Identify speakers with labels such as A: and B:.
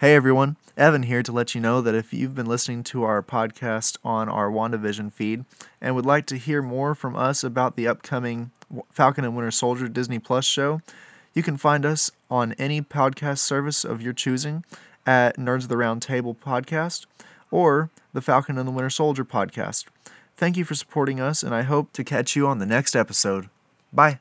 A: Hey everyone, Evan here to let you know that if you've been listening to our podcast on our WandaVision feed and would like to hear more from us about the upcoming Falcon and Winter Soldier Disney Plus show, you can find us on any podcast service of your choosing at Nerds of the Round Table Podcast or the Falcon and the Winter Soldier Podcast. Thank you for supporting us, and I hope to catch you on the next episode. Bye.